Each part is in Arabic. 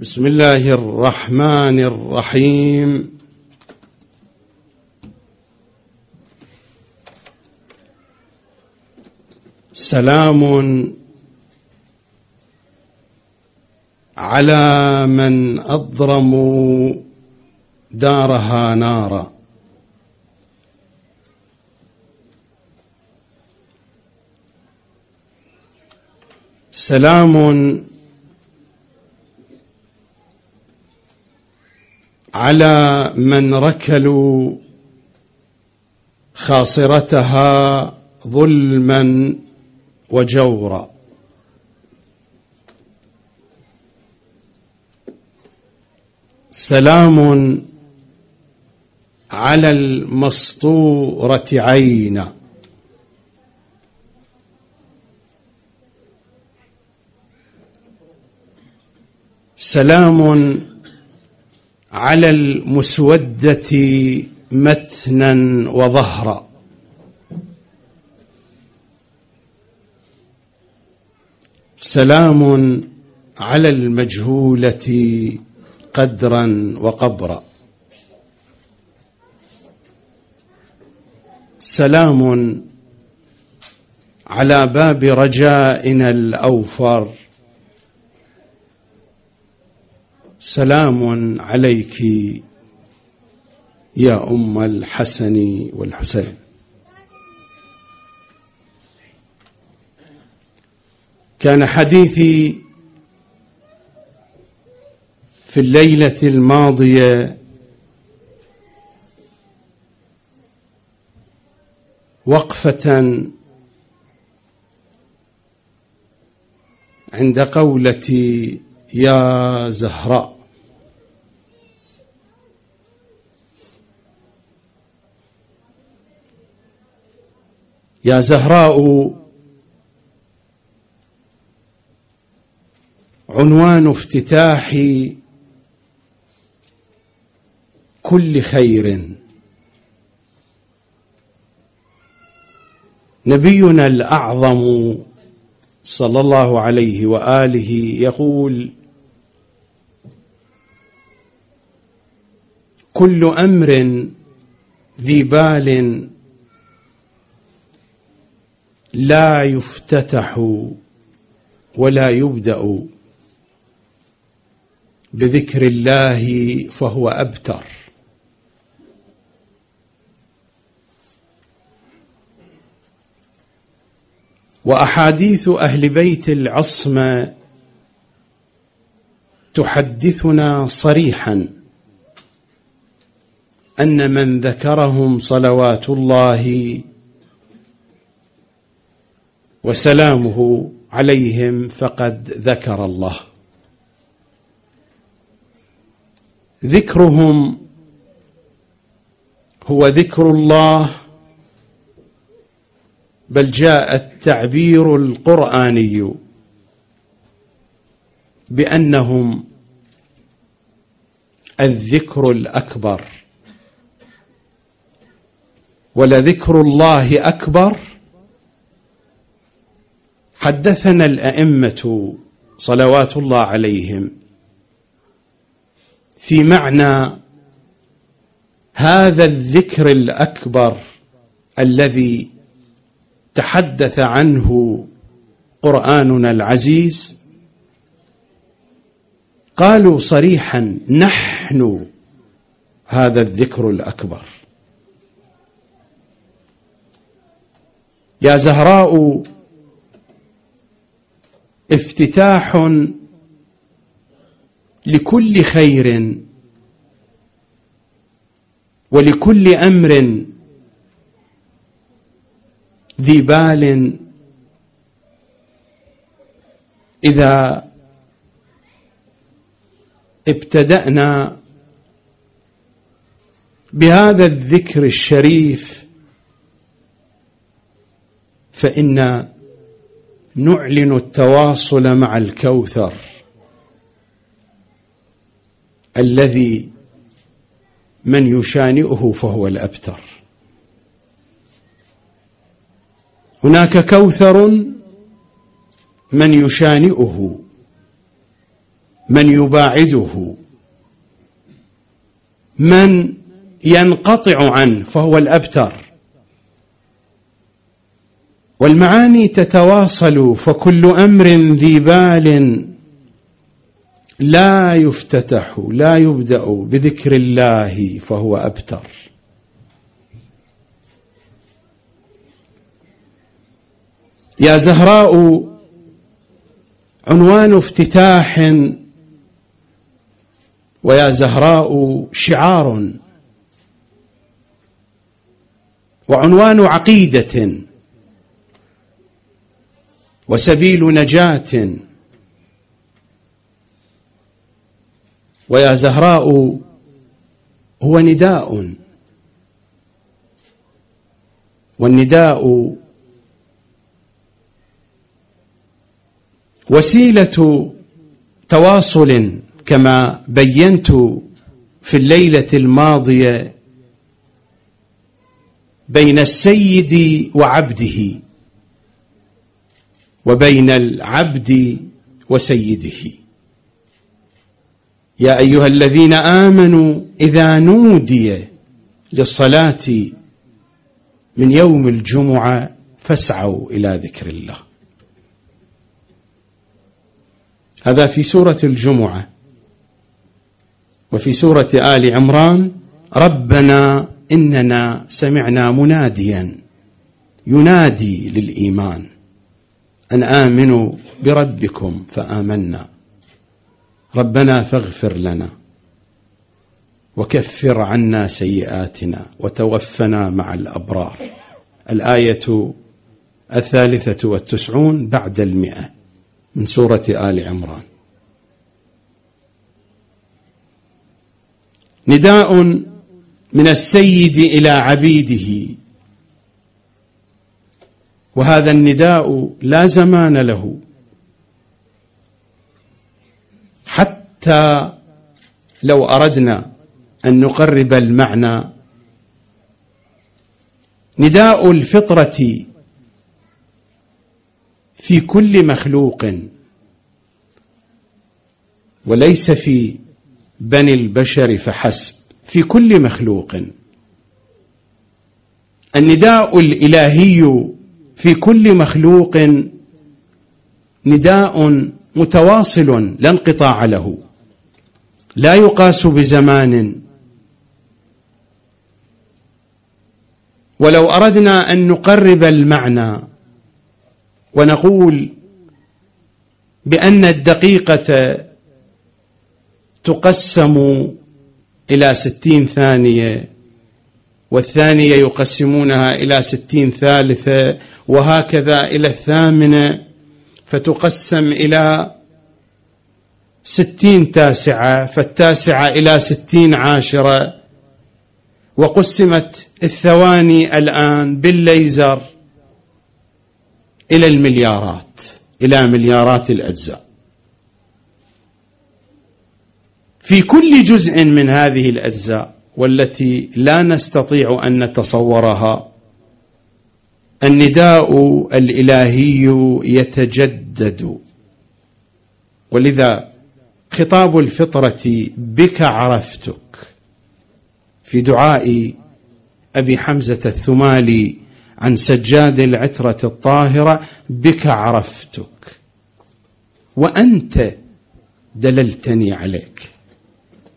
بسم الله الرحمن الرحيم. سلام على من اضرموا دارها نارا. سلام على من ركلوا خاصرتها ظلما وجورا. سلام على المسطورة عينا. سلام على المسودة متنا وظهرا. سلام على المجهولة قدرا وقبرا. سلام على باب رجائنا الأوفر. سلام عليك يا أم الحسن والحسين. كان حديثي في الليلة الماضية وقفة عند قولتي يا زهراء. يا زهراء عنوان افتتاح كل خير. نبينا الأعظم صلى الله عليه وآله يقول كل أمر ذي بال لا يفتتح ولا يبدأ بذكر الله فهو أبتر. وأحاديث أهل بيت العصمة تحدثنا صريحا. أن من ذكرهم صلوات الله وسلامه عليهم فقد ذكر الله. ذكرهم هو ذكر الله بل جاء التعبير القرآني بأنهم الذكر الأكبر. ولذكر الله أكبر. حدثنا الأئمة صلوات الله عليهم في معنى هذا الذكر الأكبر الذي تحدث عنه قرآننا العزيز. قالوا صريحا نحن هذا الذكر الأكبر. يا زهراء افتتاح لكل خير ولكل أمر ذي بال. إذا ابتدأنا بهذا الذكر الشريف فإن نعلن التواصل مع الكوثر الذي من يشانئه فهو الأبتر. هناك كوثر من يشانئه من يباعده من ينقطع عنه فهو الأبتر. والمعاني تتواصل فكل أمر ذي بال لا يفتتح لا يبدأ بذكر الله فهو أبتر. يا زهراء عنوان افتتاح ويا زهراء شعار وعنوان عقيدة. وسبيل نجاة. ويا زهراء هو نداء. والنداء وسيلة تواصل كما بينت في الليلة الماضية بين السيد وعبده. وبين العبد وسيده. يا أيها الذين آمنوا إذا نودي للصلاة من يوم الجمعة فاسعوا إلى ذكر الله. هذا في سورة الجمعة وفي سورة آل عمران ربنا إننا سمعنا مناديا ينادي للإيمان. أن آمنوا بربكم فآمنا. ربنا فاغفر لنا وكفر عنا سيئاتنا وتوفنا مع الأبرار. الآية الثالثة والتسعون بعد المئة من سورة آل عمران. نداء من السيد إلى عبيده وهذا النداء لا زمان له. حتى لو أردنا أن نقرب المعنى نداء الفطرة في كل مخلوق وليس في بني البشر فحسب في كل مخلوق. النداء الإلهي في كل مخلوق نداء متواصل لا انقطاع له. لا يقاس بزمان. ولو أردنا أن نقرب المعنى ونقول بأن الدقيقة تقسم إلى ستين ثانية والثانية يقسمونها إلى ستين ثالثة وهكذا إلى الثامنة فتقسم إلى ستين تاسعة فالتاسعة إلى ستين عاشرة وقسمت الثواني الآن بالليزر إلى المليارات إلى مليارات الأجزاء. في كل جزء من هذه الأجزاء والتي لا نستطيع أن نتصورها. النداء الإلهي يتجدد. ولذا خطاب الفطرة بك عرفتك. في دعاء أبي حمزة الثمالي عن سجاد العترة الطاهرة بك عرفتك. وأنت دللتني عليك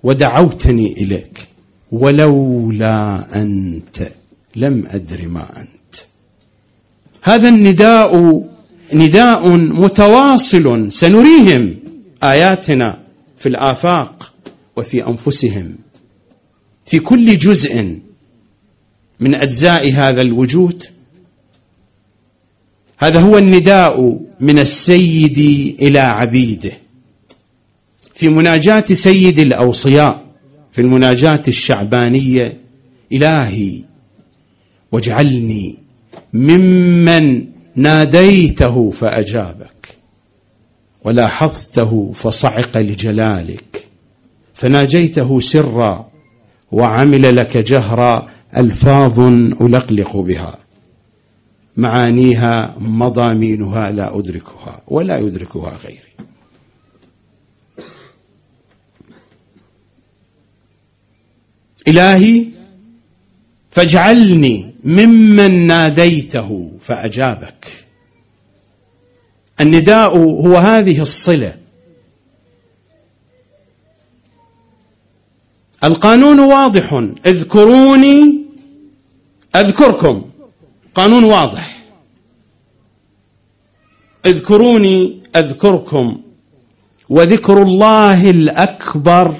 ودعوتني إليك. ولولا أنت لم أدر ما أنت. هذا النداء نداء متواصل سنريهم آياتنا في الآفاق وفي أنفسهم. في كل جزء من أجزاء هذا الوجود هذا هو النداء من السيد إلى عبيده. في مناجاة سيد الأوصياء في المناجاة الشعبانية إلهي واجعلني ممن ناديته فأجابك ولاحظته فصعق لجلالك فناجيته سرا وعمل لك جهرا ألفاظ ألقلق بها. معانيها مضامينها لا أدركها ولا يدركها غيري. إلهي فاجعلني ممن ناديته فأجابك. النداء هو هذه الصلة. القانون واضح. اذكروني أذكركم. قانون واضح. اذكروني أذكركم. وذكر الله الأكبر.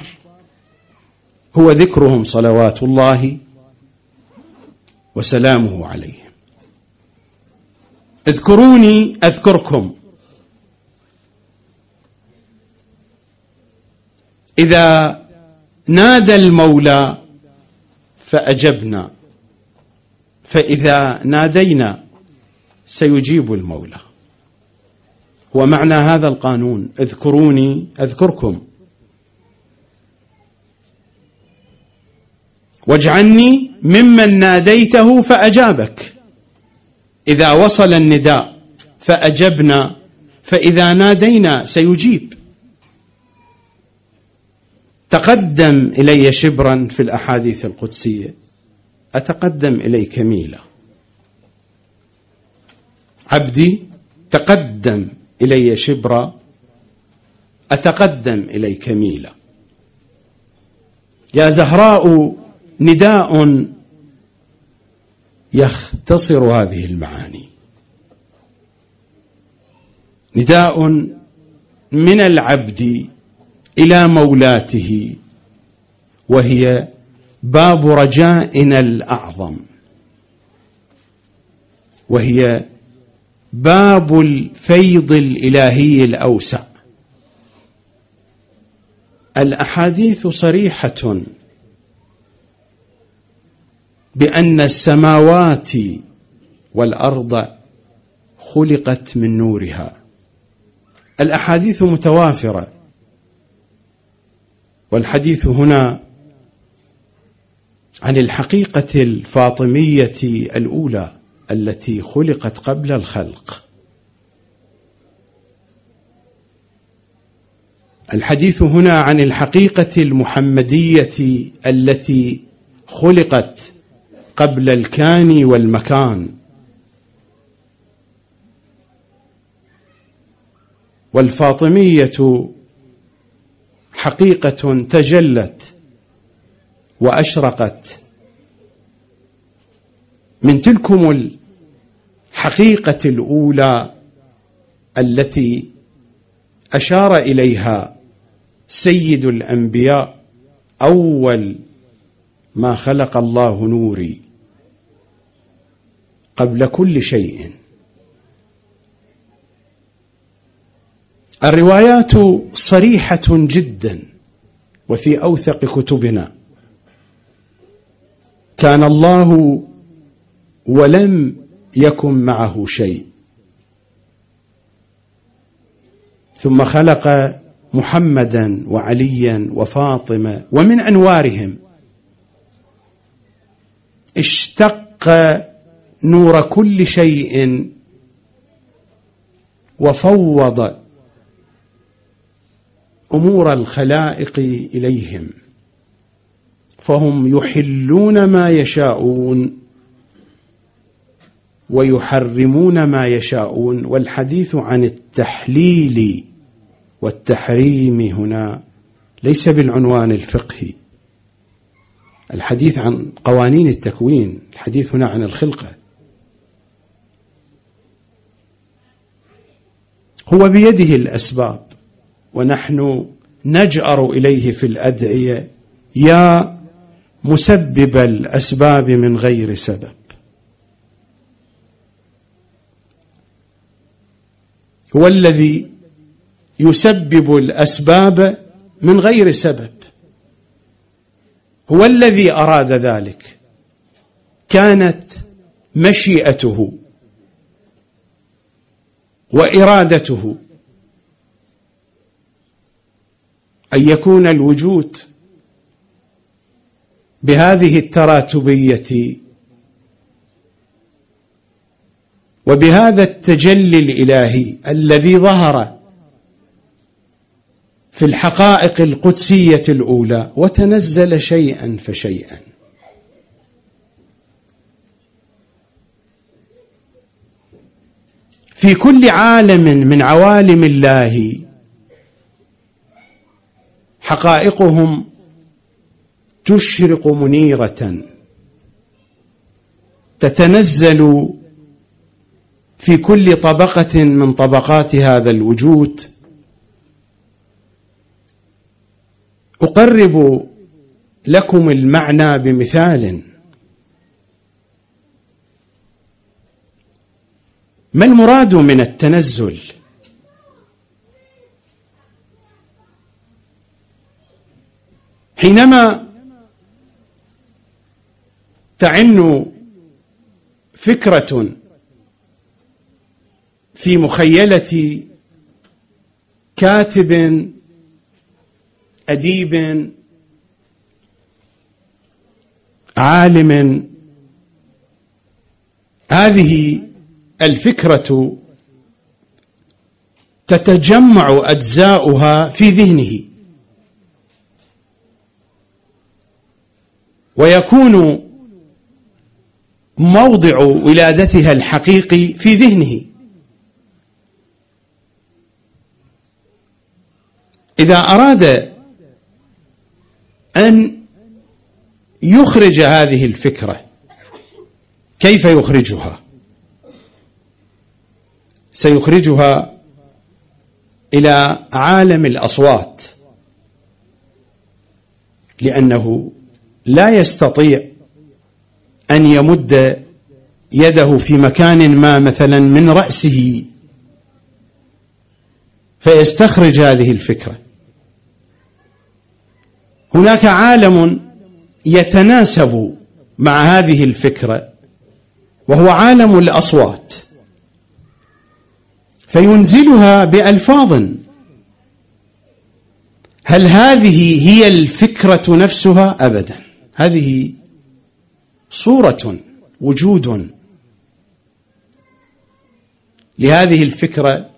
هو ذكرهم صلوات الله وسلامه عليهم اذكروني أذكركم. إذا نادى المولى فأجبنا فإذا نادينا سيجيب المولى. ومعنى هذا القانون اذكروني أذكركم. واجعلني ممن ناديته فأجابك. إذا وصل النداء فأجبنا فإذا نادينا سيجيب. تقدم إلي شبرا في الأحاديث القدسية. أتقدم إليك ميلا عبدي تقدم إلي شبرا. أتقدم إليك ميلا يا زهراء نداء يختصر هذه المعاني. نداء من العبد إلى مولاته وهي باب رجائنا الأعظم. وهي باب الفيض الإلهي الأوسع. الأحاديث صريحة بأن السماوات والأرض خلقت من نورها. الأحاديث متوافرة. والحديث هنا عن الحقيقة الفاطمية الأولى التي خلقت قبل الخلق. الحديث هنا عن الحقيقة المحمدية التي خلقت قبل الكان والمكان. والفاطمية حقيقة تجلت وأشرقت. من تلكم الحقيقة الأولى التي أشار إليها سيد الأنبياء أول ما خلق الله نوري قبل كل شيء. الروايات صريحة جدا وفي أوثق كتبنا. كان الله ولم يكن معه شيء. ثم خلق محمدا وعليا وفاطمة ومن أنوارهم. اشتق نور كل شيء وفوض أمور الخلائق إليهم فهم يحلون ما يشاءون ويحرمون ما يشاءون والحديث عن التحليل والتحريم هنا ليس بالعنوان الفقهي الحديث عن قوانين التكوين الحديث هنا عن الخلقة. هو بيده الأسباب ونحن نجأر إليه في الأدعية يا مسبب الأسباب من غير سبب. هو الذي يسبب الأسباب من غير سبب. هو الذي أراد ذلك. كانت مشيئته وإرادته أن يكون الوجود بهذه التراتبية وبهذا التجلي الإلهي الذي ظهر في الحقائق القدسية الأولى وتنزل شيئا فشيئا. في كل عالم من عوالم الله حقائقهم تشرق منيرة. تتنزل في كل طبقة من طبقات هذا الوجود أقرب لكم المعنى بمثال. ما المراد من التنزل؟ حينما تعن فكرة في مخيلة كاتب أديب عالم. هذه الفكرة تتجمع أجزاؤها في ذهنه. ويكون موضع ولادتها الحقيقي في ذهنه. إذا أراد أن يخرج هذه الفكرة. كيف يخرجها؟ سيخرجها إلى عالم الأصوات لأنه لا يستطيع أن يمد يده في مكان ما مثلا من رأسه فيستخرج هذه الفكرة. هناك عالم يتناسب مع هذه الفكرة وهو عالم الأصوات. فينزلها بألفاظ. هل هذه هي الفكرة نفسها؟ ابدا. هذه صورة وجود. لهذه الفكرة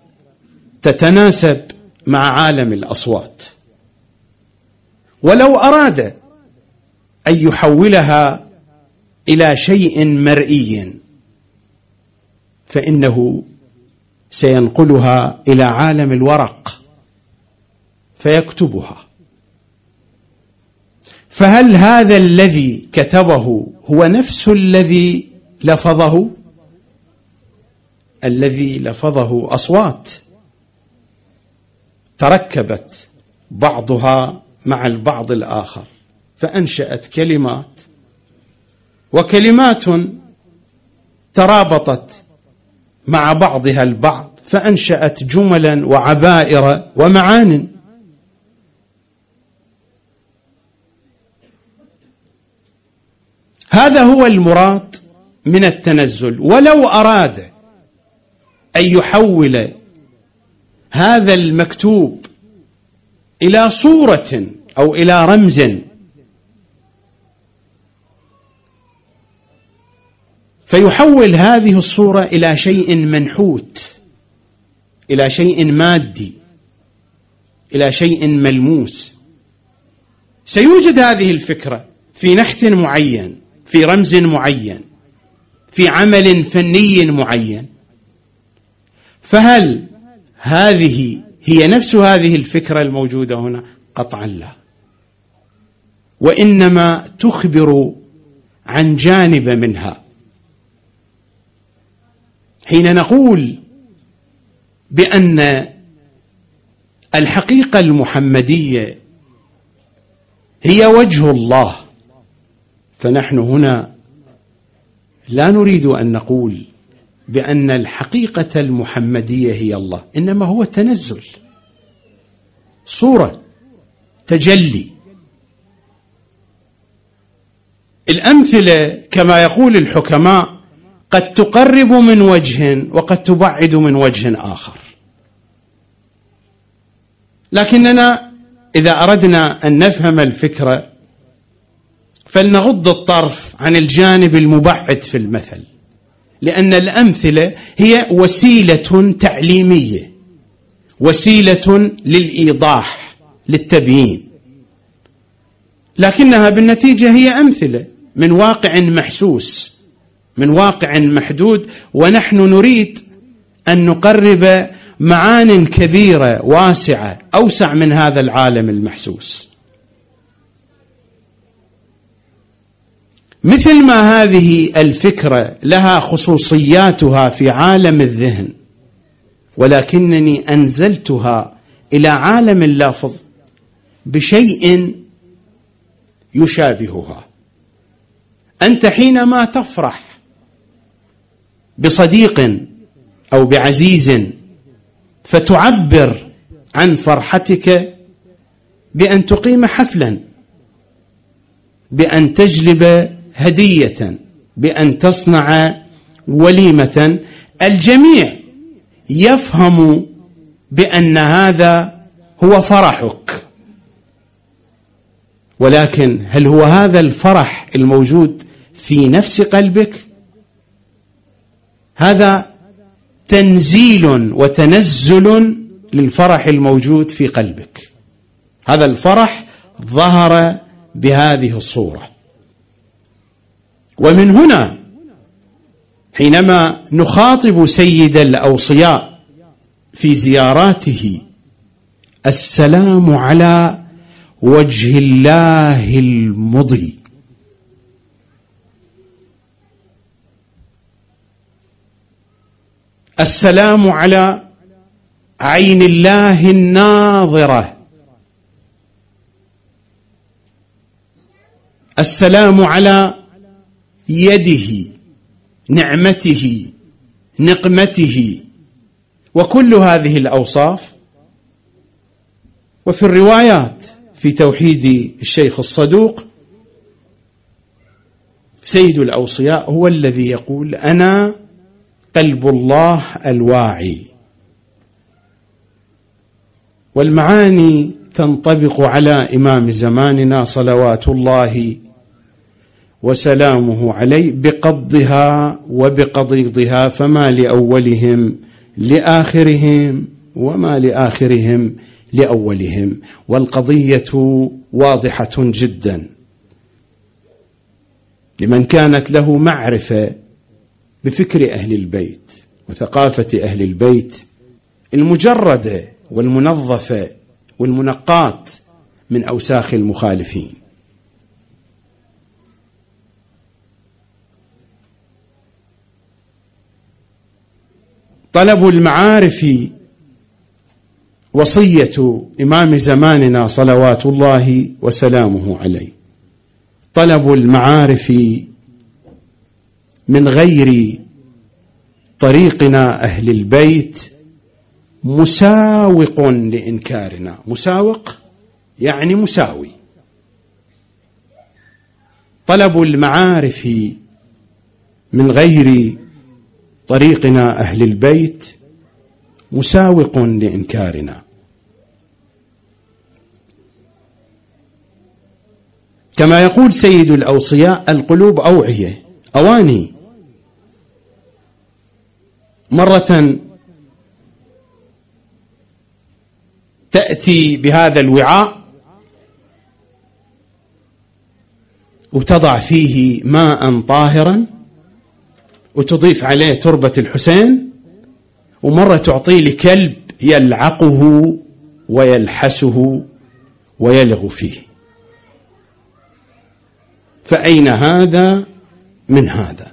تتناسب مع عالم الأصوات. ولو أراد أن يحولها إلى شيء مرئي فإنه سينقلها إلى عالم الورق فيكتبها. فهل هذا الذي كتبه هو نفس الذي لفظه؟ الذي لفظه أصوات تركبت بعضها مع البعض الآخر فأنشأت كلمات وكلمات ترابطت مع بعضها البعض فأنشأت جملا وعبائر ومعان. هذا هو المراد من التنزل ولو أراد أن يحول هذا المكتوب إلى صورة أو إلى رمز. فيحول هذه الصورة إلى شيء منحوت إلى شيء مادي إلى شيء ملموس. سيوجد هذه الفكرة في نحت معين في رمز معين في عمل فني معين. فهل هذه هي نفس هذه الفكرة الموجودة هنا قطعا لا. وإنما تخبر عن جانب منها. حين نقول بأن الحقيقة المحمدية هي وجه الله فنحن هنا لا نريد أن نقول بأن الحقيقة المحمدية هي الله إنما هو تنزل صورة تجلي. الأمثلة كما يقول الحكماء قد تقرب من وجه وقد تبعد من وجه آخر. لكننا إذا أردنا أن نفهم الفكرة فلنغض الطرف عن الجانب المبعد في المثل. لأن الأمثلة هي وسيلة تعليمية وسيلة للإيضاح للتبيين. لكنها بالنتيجة هي أمثلة من واقع محسوس من واقع محدود ونحن نريد أن نقرب معان كبيرة واسعة أوسع من هذا العالم المحسوس. مثل ما هذه الفكرة لها خصوصياتها في عالم الذهن ولكنني أنزلتها إلى عالم اللافظ بشيء يشابهها. أنت حينما تفرح بصديق أو بعزيز فتعبر عن فرحتك بأن تقيم حفلا بأن تجلب هدية بأن تصنع وليمة. الجميع يفهم بأن هذا هو فرحك. ولكن هل هو هذا الفرح الموجود في نفس قلبك؟ هذا تنزيل وتنزل للفرح الموجود في قلبك. هذا الفرح ظهر بهذه الصورة. ومن هنا حينما نخاطب سيد الأوصياء في زياراته السلام على وجه الله المضي. السلام على عين الله الناظرة. السلام على يده نعمته نقمته. وكل هذه الأوصاف وفي الروايات في توحيد الشيخ الصدوق سيد الأوصياء هو الذي يقول أنا قلب الله الواعي. والمعاني تنطبق على إمام زماننا صلوات الله وسلامه عليه بقضها وبقضيضها فما لأولهم لآخرهم وما لآخرهم لأولهم. والقضية واضحة جدا. لمن كانت له معرفة بفكر أهل البيت وثقافة أهل البيت المجردة والمنظفة والمنقاة من أوساخ المخالفين. طلب المعارف وصية إمام زماننا صلوات الله وسلامه عليه. طلب المعارف من غير طريقنا أهل البيت مساوق لإنكارنا. مساوق يعني مساوي. طلب المعارف من غير طريقنا أهل البيت مساوق لإنكارنا. كما يقول سيد الأوصياء القلوب أوعية أواني. مرة تأتي بهذا الوعاء وتضع فيه ماء طاهرا وتضيف عليه تربة الحسين ومرة تعطيه لكلب يلعقه ويلحسه ويلغ فيه. فأين هذا؟ من هذا.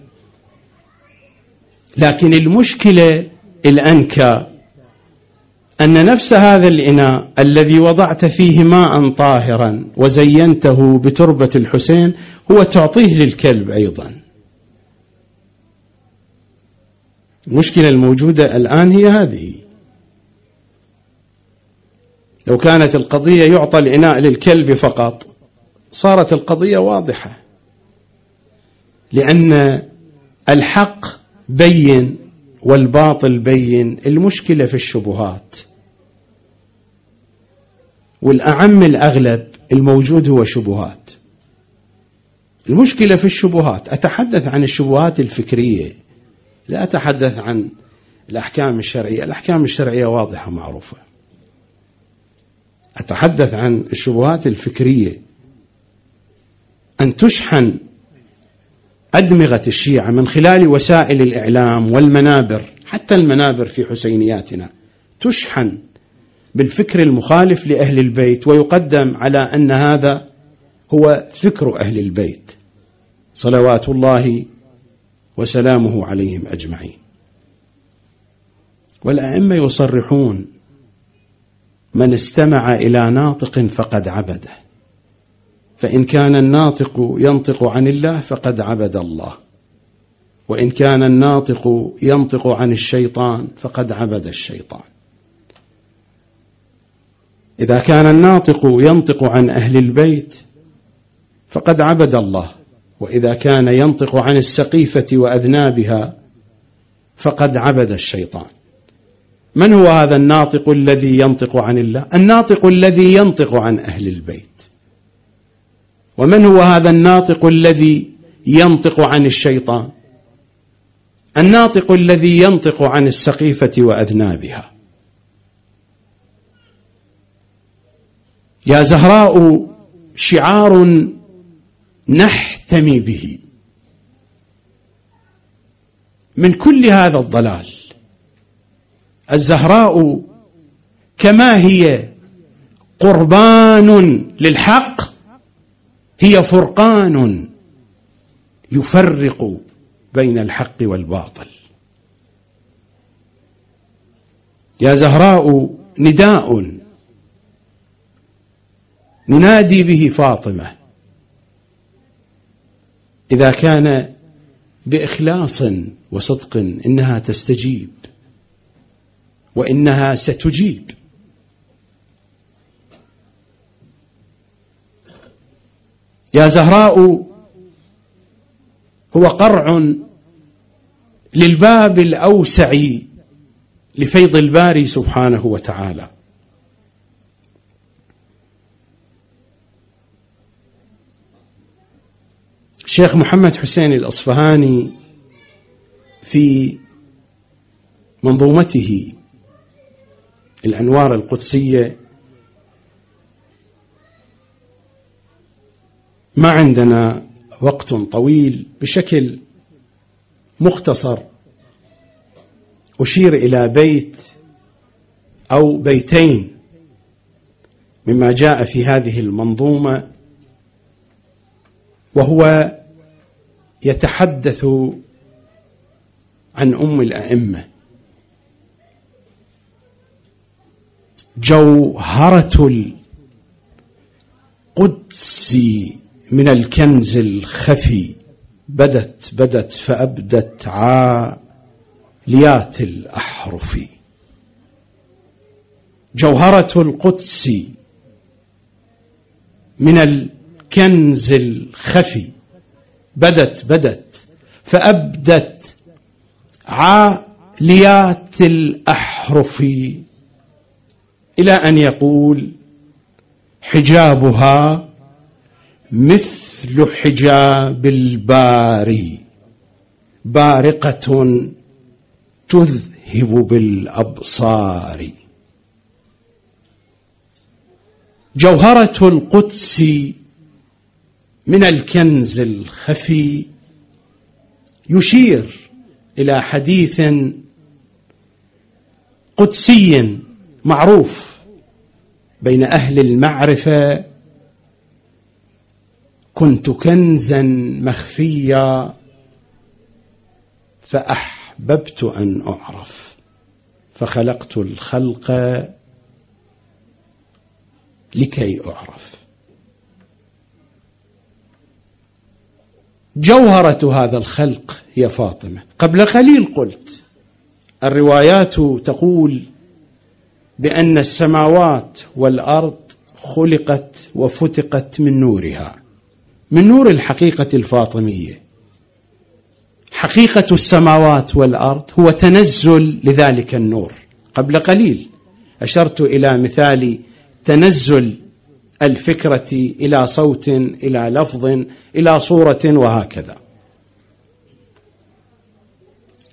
لكن المشكلة الأنكى أن نفس هذا الإناء الذي وضعت فيه ماء طاهرا وزينته بتربة الحسين هو تعطيه للكلب أيضا. المشكلة الموجودة الآن هي هذه. لو كانت القضية يعطى الإناء للكلب فقط صارت القضية واضحة. لأن الحق بين والباطل بين المشكلة في الشبهات. والأعم الأغلب الموجود هو شبهات. المشكلة في الشبهات أتحدث عن الشبهات الفكرية. لا أتحدث عن الأحكام الشرعية. الأحكام الشرعية واضحة معروفة أتحدث عن الشبهات الفكرية. أن تشحن أدمغة الشيعة من خلال وسائل الإعلام والمنابر حتى المنابر في حسينياتنا. تشحن بالفكر المخالف لأهل البيت ويقدم على أن هذا هو فكر أهل البيت. صلوات الله وسلامه عليهم أجمعين. والأئمة يصرحون من استمع إلى ناطق فقد عبده فإن كان الناطق ينطق عن الله فقد عبد الله وإن كان الناطق ينطق عن الشيطان فقد عبد الشيطان. إذا كان الناطق ينطق عن أهل البيت فقد عبد الله وإذا كان ينطق عن السقيفة وأذنابها فقد عبد الشيطان. من هو هذا الناطق الذي ينطق عن الله؟ الناطق الذي ينطق عن أهل البيت. ومن هو هذا الناطق الذي ينطق عن الشيطان؟ الناطق الذي ينطق عن السقيفة وأذنابها. يا زهراء شعار نحتمي به. من كل هذا الضلال الزهراء كما هي قربان للحق هي فرقان يفرق بين الحق والباطل. يا زهراء نداء. ننادي به فاطمة. إذا كان بإخلاص وصدق إنها تستجيب وإنها ستجيب. يا زهراء هو قرع للباب الأوسع لفيض الباري سبحانه وتعالى. الشيخ محمد حسين الأصفهاني في منظومته الأنوار القدسية ما عندنا وقت طويل بشكل مختصر أشير إلى بيت أو بيتين مما جاء في هذه المنظومة وهو يتحدث عن أم الأئمة. جوهرة القدس من الكنز الخفي بدت بدت فأبدت عاليات الأحرف. جوهرة القدس من الكنز الخفي بدت بدت. فأبدت عاليات الأحرف إلى أن يقول حجابها مثل حجاب الباري. بارقة تذهب بالأبصار. جوهرة القدس من الكنز الخفي يشير إلى حديث قدسي معروف بين أهل المعرفة كنت كنزا مخفيا فأحببت أن أعرف فخلقت الخلق لكي أعرف. جوهرة هذا الخلق هي فاطمة. قبل قليل قلت الروايات تقول بأن السماوات والأرض خلقت وفتقت من نورها من نور الحقيقة الفاطمية. حقيقة السماوات والأرض هو تنزل لذلك النور. قبل قليل أشرت إلى مثال تنزل الفكرة إلى صوت إلى لفظ إلى صورة وهكذا.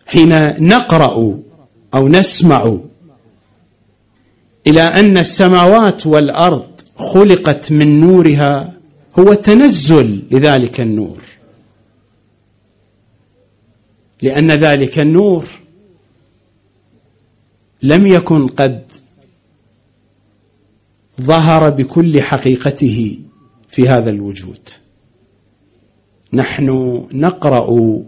حين نقرأ أو نسمع إلى أن السماوات والأرض خلقت من نورها هو تنزل لذلك النور. لأن ذلك النور لم يكن قد ظهر بكل حقيقته في هذا الوجود. نحن نقرأ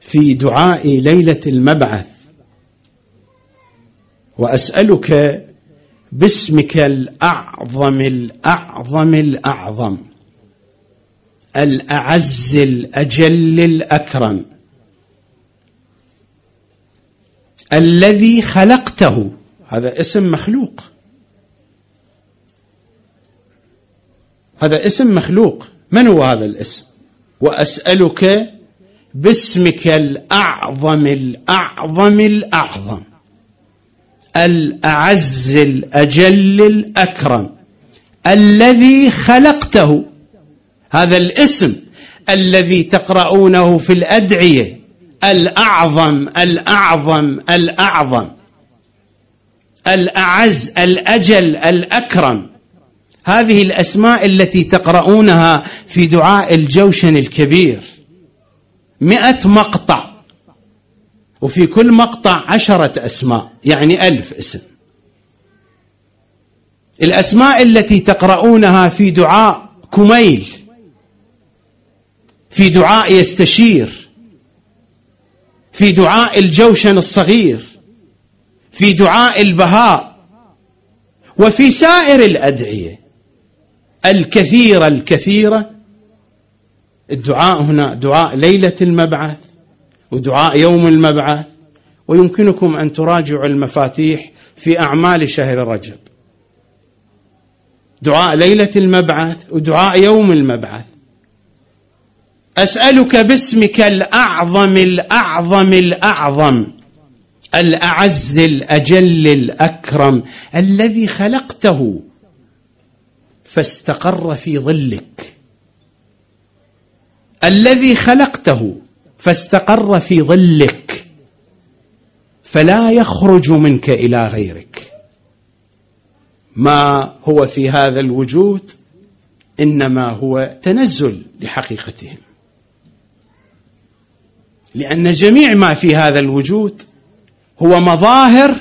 في دعاء ليلة المبعث وأسألك باسمك الأعظم الأعظم الأعظم الأعز الأجل الأكرم. الذي خلقته. هذا اسم مخلوق. هذا اسم مخلوق. من هو هذا الاسم؟ وأسألك باسمك الأعظم الأعظم الأعظم. الأعز الأجل الأكرم. الذي خلقته. هذا الاسم الذي تقرؤونه في الأدعية. الأعظم الأعظم الأعظم. الأعز الأجل الأكرم. هذه الأسماء التي تقرؤونها في دعاء الجوشن الكبير. مئة مقطع. وفي كل مقطع عشرة أسماء يعني ألف اسم. الأسماء التي تقرؤونها في دعاء كميل في دعاء يستشير. في دعاء الجوشن الصغير في دعاء البهاء وفي سائر الأدعية. الكثيرة الكثيرة الدعاء هنا دعاء ليلة المبعث ودعاء يوم المبعث. ويمكنكم أن تراجعوا المفاتيح في أعمال شهر رجب. دعاء ليلة المبعث ودعاء يوم المبعث. أسألك باسمك الأعظم الأعظم الأعظم الأعز الأجل الأكرم الذي خلقته فاستقر في ظلك. الذي خلقته فاستقر في ظلك. فلا يخرج منك إلى غيرك. ما هو في هذا الوجود؟ إنما هو تنزل لحقيقتهم. لأن جميع ما في هذا الوجود هو مظاهر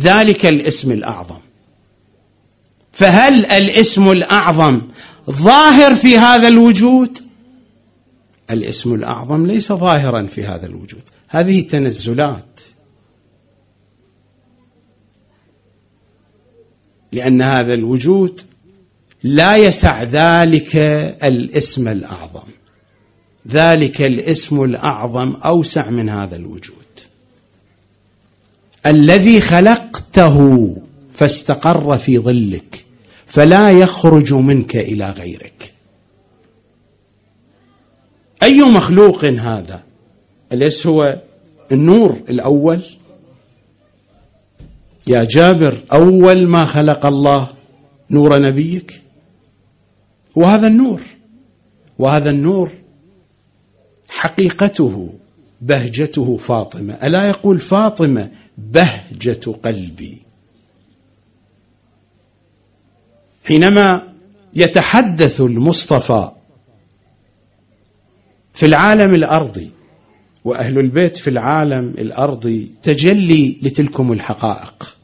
ذلك الاسم الأعظم. فهل الاسم الأعظم ظاهر في هذا الوجود؟ الاسم الأعظم ليس ظاهرا في هذا الوجود. هذه تنزلات. لأن هذا الوجود لا يسع ذلك الاسم الأعظم. ذلك الاسم الأعظم أوسع من هذا الوجود. الذي خلقته فاستقر في ظلك فلا يخرج منك إلى غيرك. أي مخلوق هذا؟ اليس هو النور الأول. يا جابر أول ما خلق الله نور نبيك. وهذا النور وهذا النور حقيقته بهجته فاطمة. ألا يقول فاطمة بهجة قلبي؟ حينما يتحدث المصطفى في العالم الأرضي وأهل البيت في العالم الأرضي تجلي لتلكم الحقائق.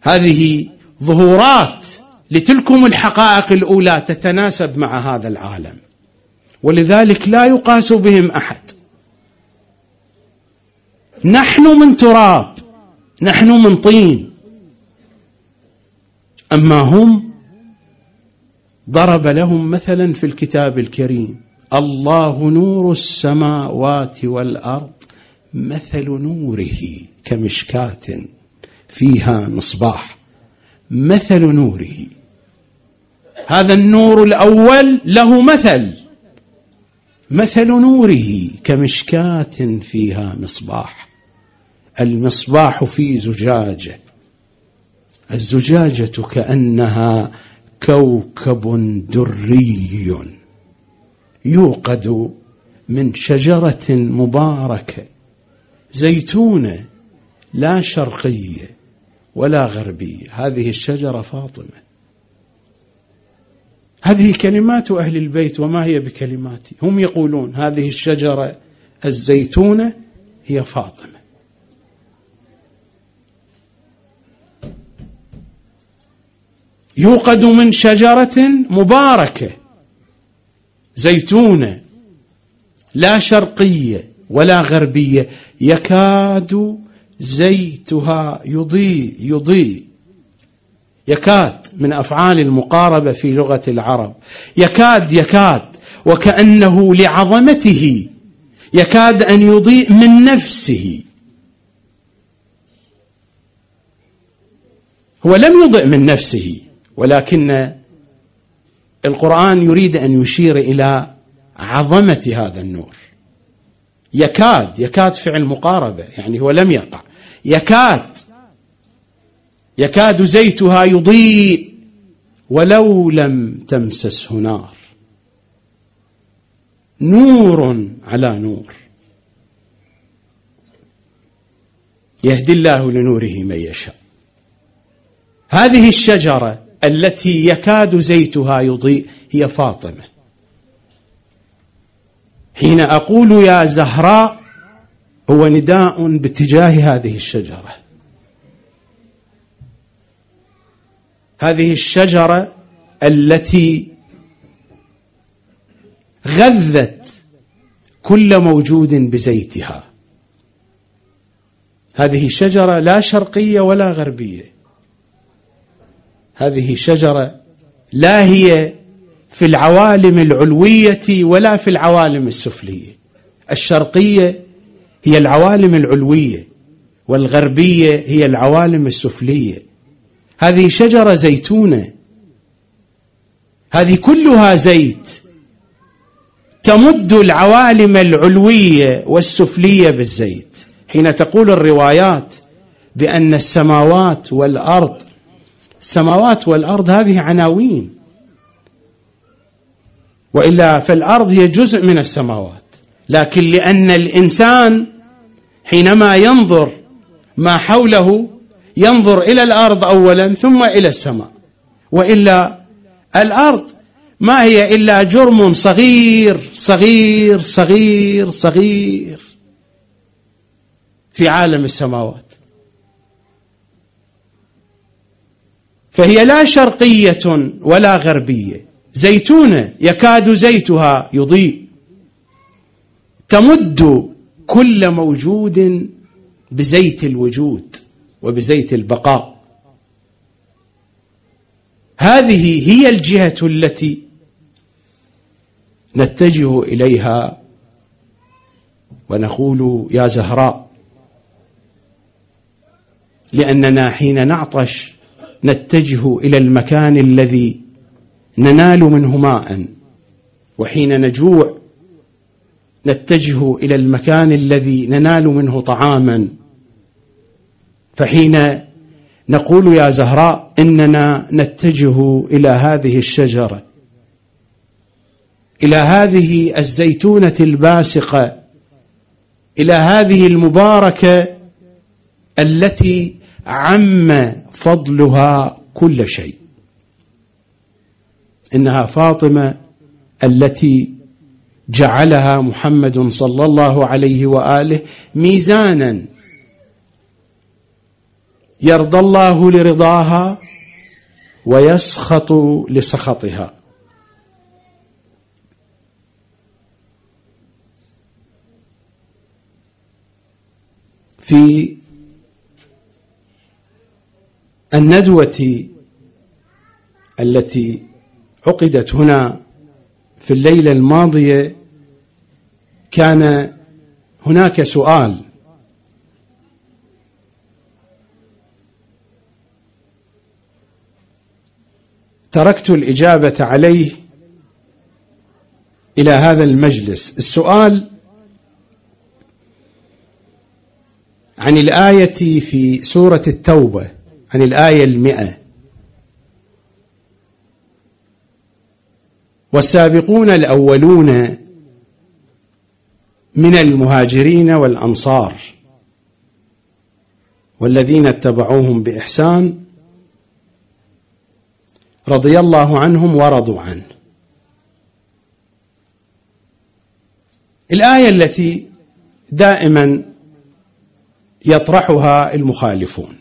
هذه ظهورات لتلكم الحقائق الأولى تتناسب مع هذا العالم. ولذلك لا يقاس بهم أحد. نحن من تراب نحن من طين. أما هم ضرب لهم مثلا في الكتاب الكريم. الله نور السماوات والأرض مثل نوره كمشكاة فيها مصباح. مثل نوره. هذا النور الأول له مثل. مثل نوره كمشكاة فيها مصباح. المصباح في زجاجة. الزجاجة كأنها كوكب دري. يوقد من شجرة مباركة. زيتونة لا شرقية ولا غربية. هذه الشجرة فاطمة. هذه كلمات أهل البيت وما هي بكلماتي هم يقولون هذه الشجرة الزيتونة هي فاطمة. يوقد من شجرة مباركة زيتونة لا شرقية ولا غربية يكاد زيتها يضيء يضيء يكاد من أفعال المقاربة في لغة العرب. يكاد يكاد وكأنه لعظمته. يكاد أن يضيء من نفسه. هو لم يضئ من نفسه ولكن القرآن يريد أن يشير إلى عظمة هذا النور. يكاد يكاد فعل مقاربة يعني هو لم يقع. يكاد يكاد زيتها يضيء ولو لم تمسسه نار. نور على نور. يهدي الله لنوره من يشاء. هذه الشجرة التي يكاد زيتها يضيء هي فاطمة. حين أقول يا زهراء هو نداء باتجاه هذه الشجرة. هذه الشجرة التي غذت كل موجود بزيتها. هذه شجره لا شرقية ولا غربية. هذه شجره لا هي في العوالم العلوية ولا في العوالم السفلية. الشرقية هي العوالم العلوية والغربية هي العوالم السفلية. هذه شجرة زيتونة. هذه كلها زيت. تمد العوالم العلوية والسفلية بالزيت. حين تقول الروايات بأن السماوات والأرض السماوات والأرض هذه عناوين. وإلا فالأرض هي جزء من السماوات. لكن لأن الإنسان حينما ينظر ما حوله ينظر إلى الأرض اولا ثم إلى السماء. وإلا الأرض ما هي إلا جرم صغير صغير صغير صغير في عالم السماوات. فهي لا شرقية ولا غربية. زيتونه يكاد زيتها يضيء. تمد كل موجود بزيت الوجود. وبزيت البقاء. هذه هي الجهة التي نتجه إليها ونقول يا زهراء لأننا حين نعطش نتجه إلى المكان الذي ننال منه ماء وحين نجوع نتجه إلى المكان الذي ننال منه طعاما. فحين نقول يا زهراء إننا نتجه إلى هذه الشجرة إلى هذه الزيتونة الباسقة إلى هذه المباركة التي عم فضلها كل شيء. إنها فاطمة التي جعلها محمد صلى الله عليه وآله ميزانا يرضى الله لرضاها ويسخط لسخطها. في الندوة التي عقدت هنا في الليلة الماضية كان هناك سؤال تركت الإجابة عليه إلى هذا المجلس. السؤال عن الآية في سورة التوبة عن الآية المئة. والسابقون الأولون من المهاجرين والأنصار والذين اتبعوهم بإحسان رضي الله عنهم ورضوا عنه. الآية التي دائما يطرحها المخالفون.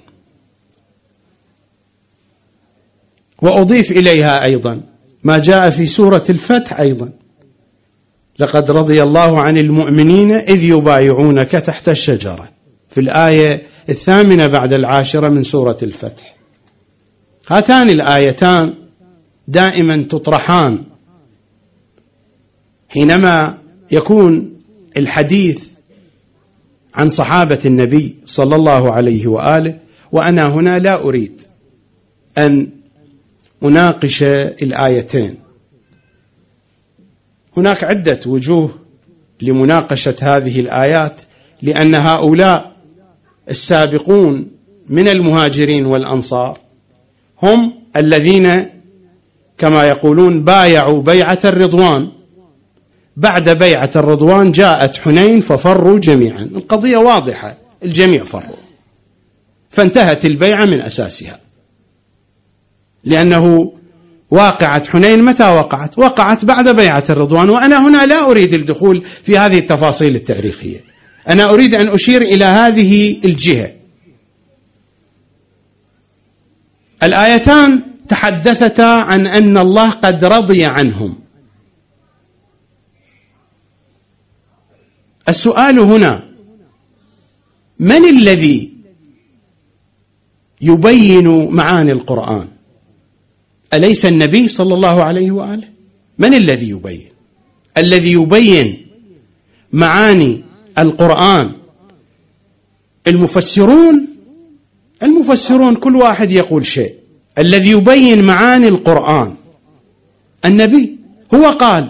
وأضيف إليها أيضا ما جاء في سورة الفتح أيضا. لقد رضي الله عن المؤمنين إذ يبايعونك تحت الشجرة. في الآية الثامنة بعد العاشرة من سورة الفتح. هاتان الآيتان دائما تطرحان. حينما يكون الحديث عن صحابة النبي صلى الله عليه وآله وأنا هنا لا أريد أن أناقش الآيتين. هناك عدة وجوه لمناقشة هذه الآيات لأن هؤلاء السابقون من المهاجرين والأنصار. هم الذين كما يقولون بايعوا بيعة الرضوان. بعد بيعة الرضوان جاءت حنين ففروا جميعا. القضية واضحة الجميع فروا. فانتهت البيعة من أساسها. لأنه واقعة حنين متى وقعت؟ وقعت بعد بيعة الرضوان. وأنا هنا لا أريد الدخول في هذه التفاصيل التاريخية. أنا أريد أن أشير إلى هذه الجهة. الآيتان تحدثتا عن أن الله قد رضي عنهم. السؤال هنا من الذي يبين معاني القرآن؟ أليس النبي صلى الله عليه وآله؟ من الذي يبين؟ الذي يبين معاني القرآن المفسرون المفسرون كل واحد يقول شيء. الذي يبين معاني القرآن. النبي هو قال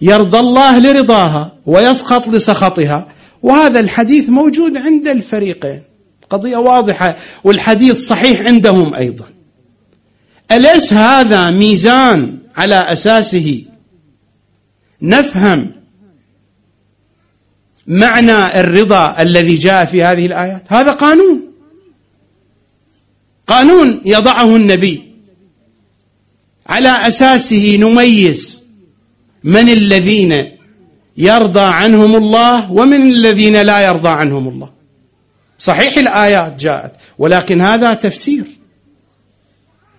يرضى الله لرضاها ويسخط لسخطها. وهذا الحديث موجود عند الفريقين. قضية واضحة والحديث صحيح عندهم أيضا. أليس هذا ميزان على أساسه؟ نفهم معنى الرضا الذي جاء في هذه الآيات. هذا قانون. قانون يضعه النبي على أساسه نميز من الذين يرضى عنهم الله ومن الذين لا يرضى عنهم الله. صحيح الآيات جاءت ولكن هذا تفسير.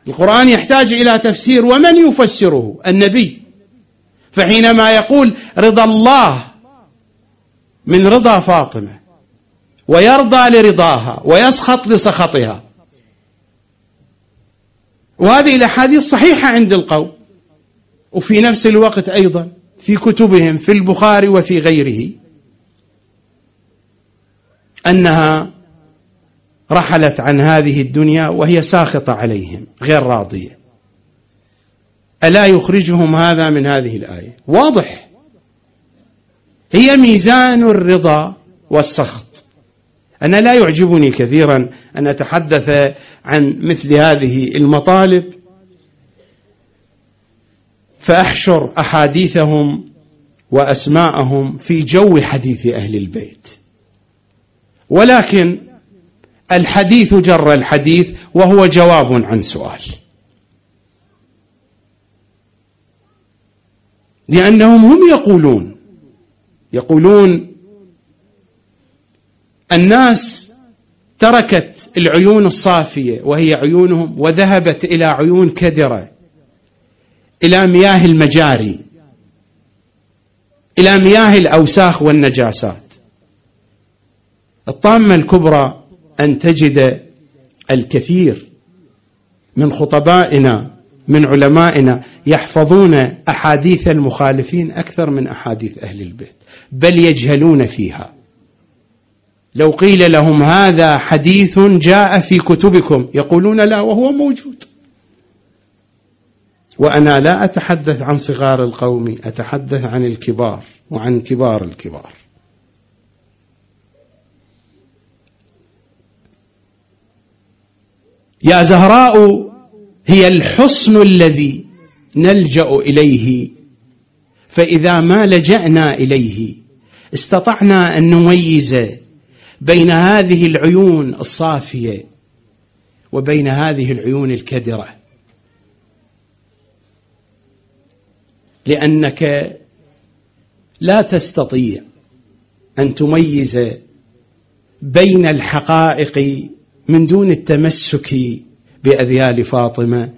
القرآن يحتاج إلى تفسير ومن يفسره؟ النبي. فحينما يقول رضا الله من رضا فاطمة ويرضى لرضاها ويسخط لسخطها وهذه الأحاديث صحيحة عند القوم. وفي نفس الوقت أيضا في كتبهم في البخاري وفي غيره أنها رحلت عن هذه الدنيا وهي ساخطة عليهم غير راضية. ألا يخرجهم هذا من هذه الآية؟ واضح. هي ميزان الرضا والسخط. أنا لا يعجبني كثيرا أن أتحدث عن مثل هذه المطالب فأحشر أحاديثهم وأسماءهم في جو حديث أهل البيت. ولكن الحديث جر الحديث وهو جواب عن سؤال. لأنهم هم يقولون يقولون الناس تركت العيون الصافية وهي عيونهم وذهبت إلى عيون كدرة إلى مياه المجاري إلى مياه الأوساخ والنجاسات. الطامة الكبرى أن تجد الكثير من خطبائنا من علمائنا يحفظون أحاديث المخالفين أكثر من أحاديث أهل البيت بل يجهلون فيها. لو قيل لهم هذا حديث جاء في كتبكم يقولون لا وهو موجود. وأنا لا أتحدث عن صغار القوم أتحدث عن الكبار وعن كبار الكبار. يا زهراء هي الحصن الذي نلجأ إليه فإذا ما لجأنا إليه استطعنا أن نميز بين هذه العيون الصافية وبين هذه العيون الكدرة. لأنك لا تستطيع أن تميز بين الحقائق من دون التمسك بأذيال فاطمة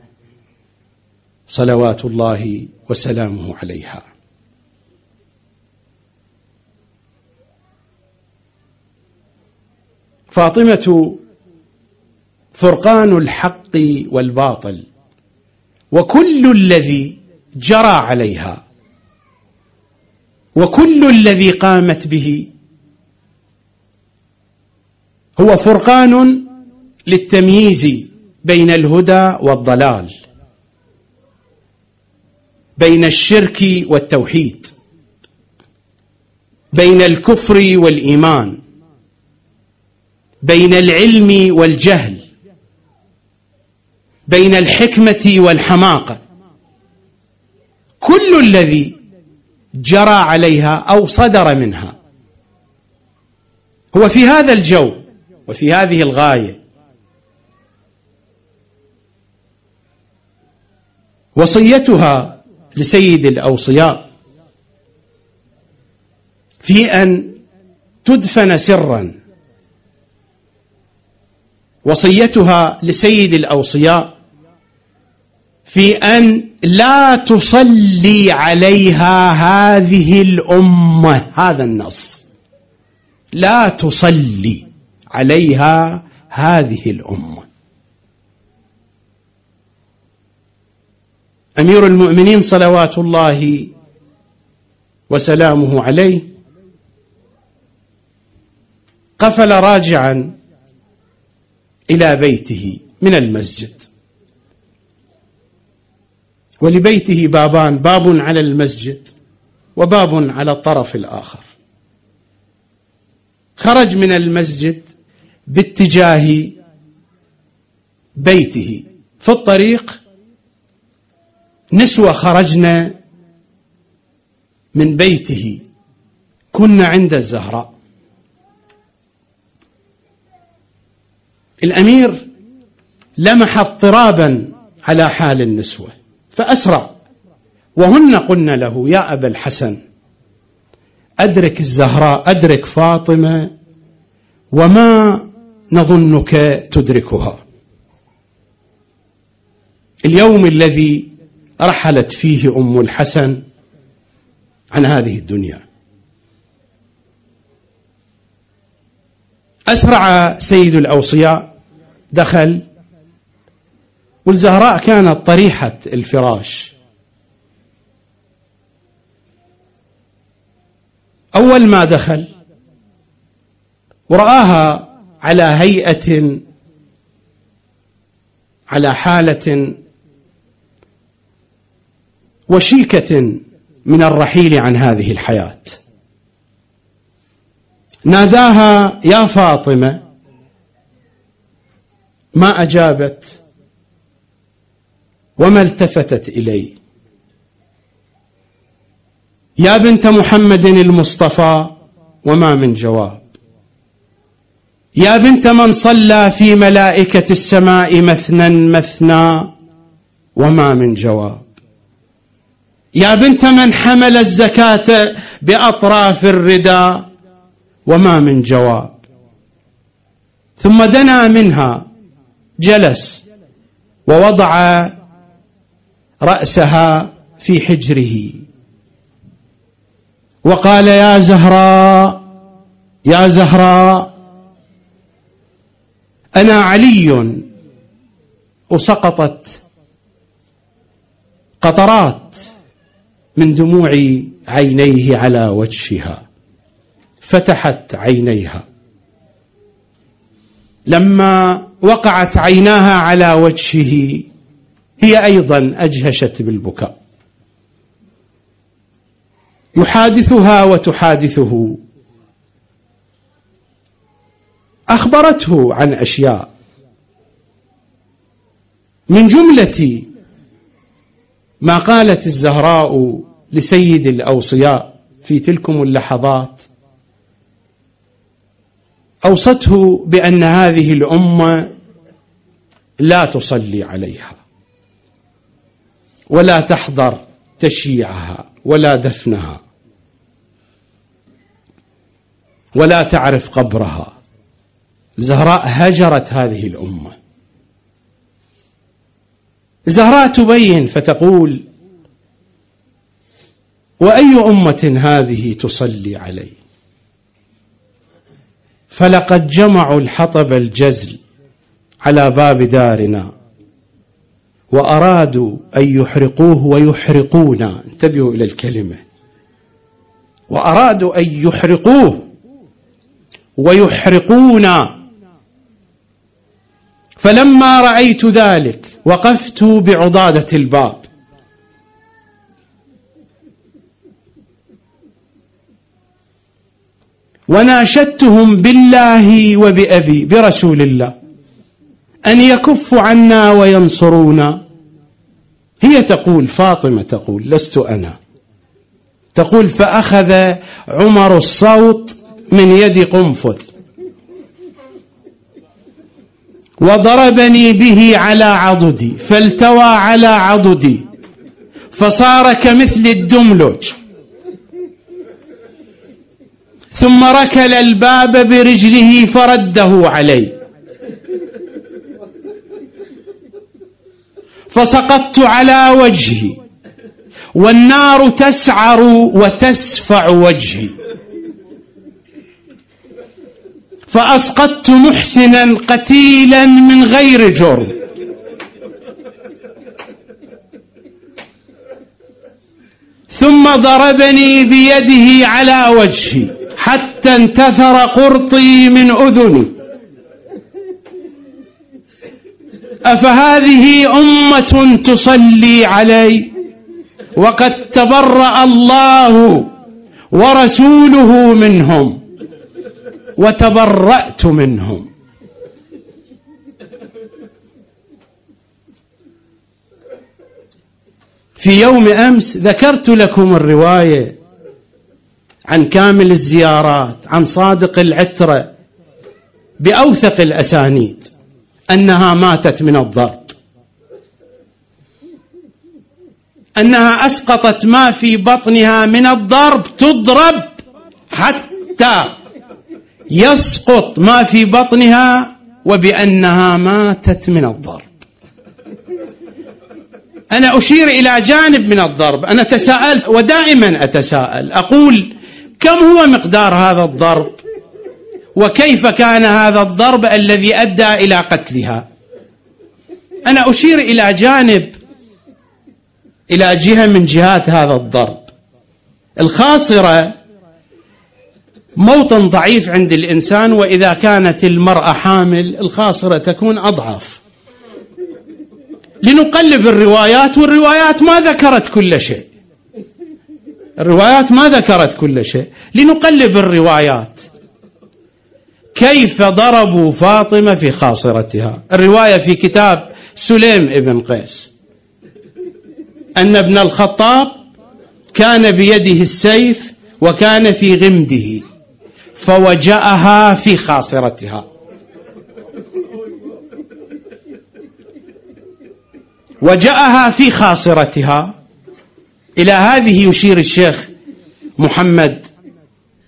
صلوات الله وسلامه عليها. فاطمة فرقان الحق والباطل وكل الذي جرى عليها وكل الذي قامت به هو فرقان للتمييز بين الهدى والضلال بين الشرك والتوحيد بين الكفر والإيمان. بين العلم والجهل بين الحكمة والحماقة. كل الذي جرى عليها أو صدر منها هو في هذا الجو وفي هذه الغاية. وصيتها لسيد الأوصياء في أن تدفن سرا وصيتها لسيد الأوصياء في أن لا تصلي عليها هذه الأمة هذا النص. لا تصلي عليها هذه الأمة. أمير المؤمنين صلوات الله وسلامه عليه قفل راجعا إلى بيته من المسجد. ولبيته بابان باب على المسجد وباب على الطرف الآخر. خرج من المسجد باتجاه بيته. في الطريق نسوة خرجنا من بيته. كنا عند الزهراء. الأمير لمح اضطرابا على حال النسوة فأسرع. وهن قلن له يا أبا الحسن أدرك الزهراء أدرك فاطمة وما نظنك تدركها. اليوم الذي رحلت فيه أم الحسن عن هذه الدنيا. أسرع سيد الأوصياء دخل والزهراء كانت طريحة الفراش. أول ما دخل ورآها على هيئة على حالة وشيكة من الرحيل عن هذه الحياة. ناداها يا فاطمة ما أجابت وما التفتت إليه يا بنت محمد المصطفى وما من جواب. يا بنت من صلى في ملائكة السماء مثنى مثنى وما من جواب. يا بنت من حمل الزكاة بأطراف الرداء وما من جواب. ثم دنا منها جلس ووضع رأسها في حجره. وقال يا زهراء يا زهراء أنا علي وسقطت قطرات من دموع عينيه على وجهها. فتحت عينيها. لما وقعت عيناها على وجهه هي أيضا أجهشت بالبكاء. يحادثها وتحادثه. أخبرته عن أشياء. من جملة ما قالت الزهراء لسيد الأوصياء في تلكم اللحظات أوصته بأن هذه الأمة لا تصلي عليها ولا تحضر تشييعها ولا دفنها ولا تعرف قبرها. زهراء هجرت هذه الأمة. زهراء تبين فتقول وأي أمة هذه تصلي علي فلقد جمعوا الحطب الجزل على باب دارنا وأرادوا أن يحرقوه ويحرقونا. انتبهوا إلى الكلمة. وأرادوا أن يحرقوه ويحرقونا. فلما رأيت ذلك وقفت بعضادة الباب. وناشدتهم بالله وبأبي برسول الله. أن يكفوا عنا وينصرونا. هي تقول فاطمة تقول لست أنا. تقول فأخذ عمر الصوت من يد قنفذ. وضربني به على عضدي فالتوى على عضدي. فصار كمثل الدملج. ثم ركل الباب برجله فرده علي. فسقطت على وجهي. والنار تسعر وتسفع وجهي. فأسقطت محسنا قتيلا من غير جرم. ثم ضربني بيده على وجهي. انتثر قرطي من أذني. أفهذه أمة تصلي علي؟ وقد تبرأ الله ورسوله منهم. وتبرأت منهم. في يوم أمس ذكرت لكم الرواية عن كامل الزيارات عن صادق العترة بأوثق الأسانيد أنها ماتت من الضرب. أنها أسقطت ما في بطنها من الضرب تضرب حتى يسقط ما في بطنها وبأنها ماتت من الضرب. أنا أشير إلى جانب من الضرب. أنا تساءلت ودائما أتساءل. أقول كم هو مقدار هذا الضرب؟ وكيف كان هذا الضرب الذي أدى إلى قتلها؟ أنا أشير إلى جانب إلى جهة من جهات هذا الضرب. الخاصرة موطن ضعيف عند الإنسان وإذا كانت المرأة حامل الخاصرة تكون أضعف. لنقلب الروايات والروايات ما ذكرت كل شيء. الروايات ما ذكرت كل شيء. لنقلب الروايات. كيف ضربوا فاطمة في خاصرتها؟ الرواية في كتاب سليم ابن قيس. أن ابن الخطاب كان بيده السيف وكان في غمده فوجأها في خاصرتها. وجاءها في خاصرتها. إلى هذه يشير الشيخ محمد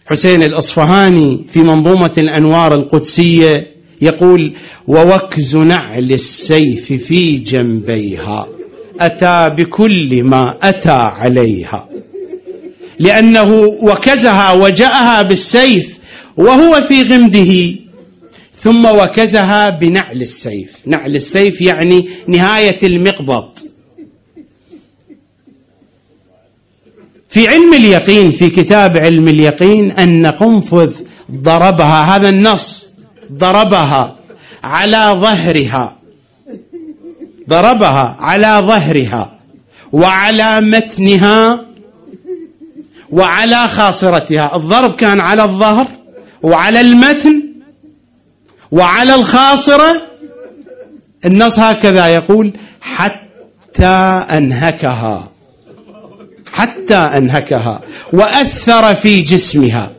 حسين الأصفهاني في منظومة الأنوار القدسية يقول ووكز نعل السيف في جنبيها أتى بكل ما أتى عليها لأنه وكزها وجاها بالسيف وهو في غمده ثم وكزها بنعل السيف. نعل السيف يعني نهاية المقبض. في علم اليقين في كتاب علم اليقين أن قنفذ ضربها هذا النص ضربها على ظهرها ضربها على ظهرها وعلى متنها وعلى خاصرتها الضرب كان على الظهر وعلى المتن وعلى الخاصرة. النص هكذا يقول حتى أنهكها. حتى أنهكها وأثر في جسمها.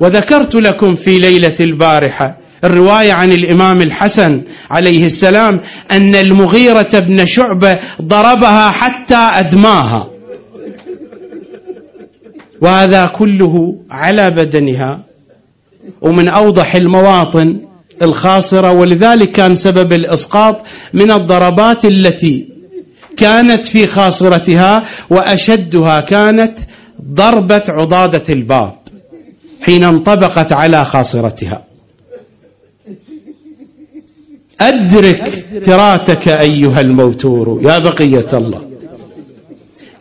وذكرت لكم في ليلة البارحة الرواية عن الإمام الحسن عليه السلام أن المغيرة بن شعبة ضربها حتى أدماها. وهذا كله على بدنها ومن أوضح المواطن الخاصرة ولذلك كان سبب الإسقاط من الضربات التي كانت في خاصرتها وأشدها كانت ضربة عضادة الباب حين انطبقت على خاصرتها. أدرك تراتك أيها الموتور يا بقية الله.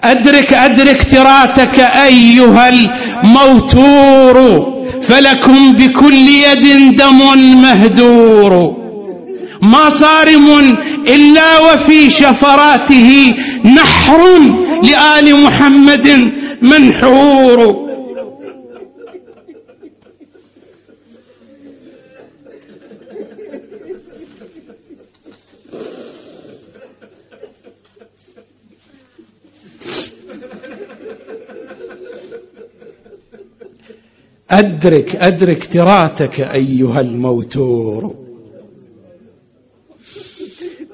أدرك أدرك تراتك أيها الموتور فلكم بكل يد دم مهدور. ما صارم إلا وفي شفراته نحر لآل محمد منحور. أدرك أدرك تراتك أيها الموتور.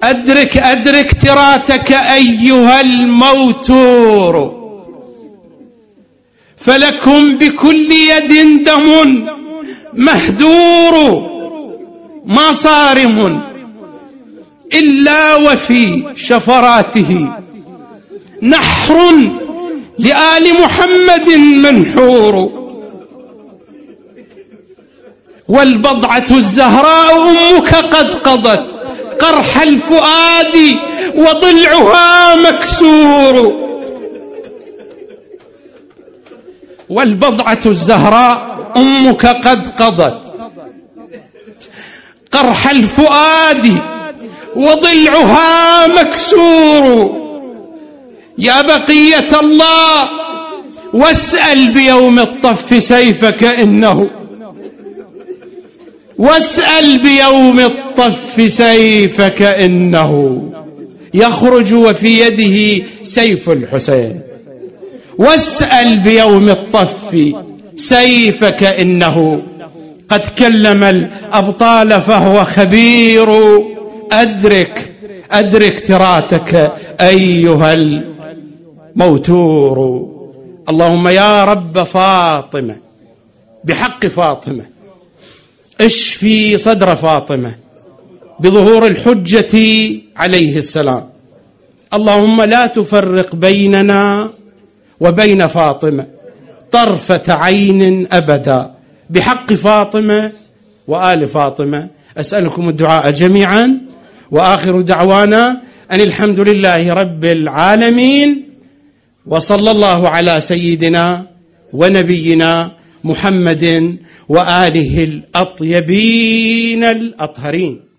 أدرك أدرك تراتك أيها الموتور. فلكم بكل يد دم مهدور ما صارم إلا وفي شفراته. نحر لآل محمد منحور. والبضعة الزهراء أمك قد قضت. قرح الفؤاد وضلعها مكسور. والبضعة الزهراء أمك قد قضت. قرح الفؤاد وضلعها مكسور. يا بقية الله واسأل بيوم الطف سيفك إنه واسأل بيوم الطف سيفك إنه يخرج وفي يده سيف الحسين. واسأل بيوم الطف سيفك إنه قد كلم الأبطال فهو خبير. أدرك أدرك تراتك أيها الموتور. اللهم يا رب فاطمة بحق فاطمة اشفي صدر فاطمة؟ بظهور الحجة عليه السلام. اللهم لا تفرق بيننا وبين فاطمة طرفة عين أبدا. بحق فاطمة وآل فاطمة. أسألكم الدعاء جميعا. وآخر دعوانا أن الحمد لله رب العالمين. وصلى الله على سيدنا ونبينا محمد وآله الأطيبين الأطهرين.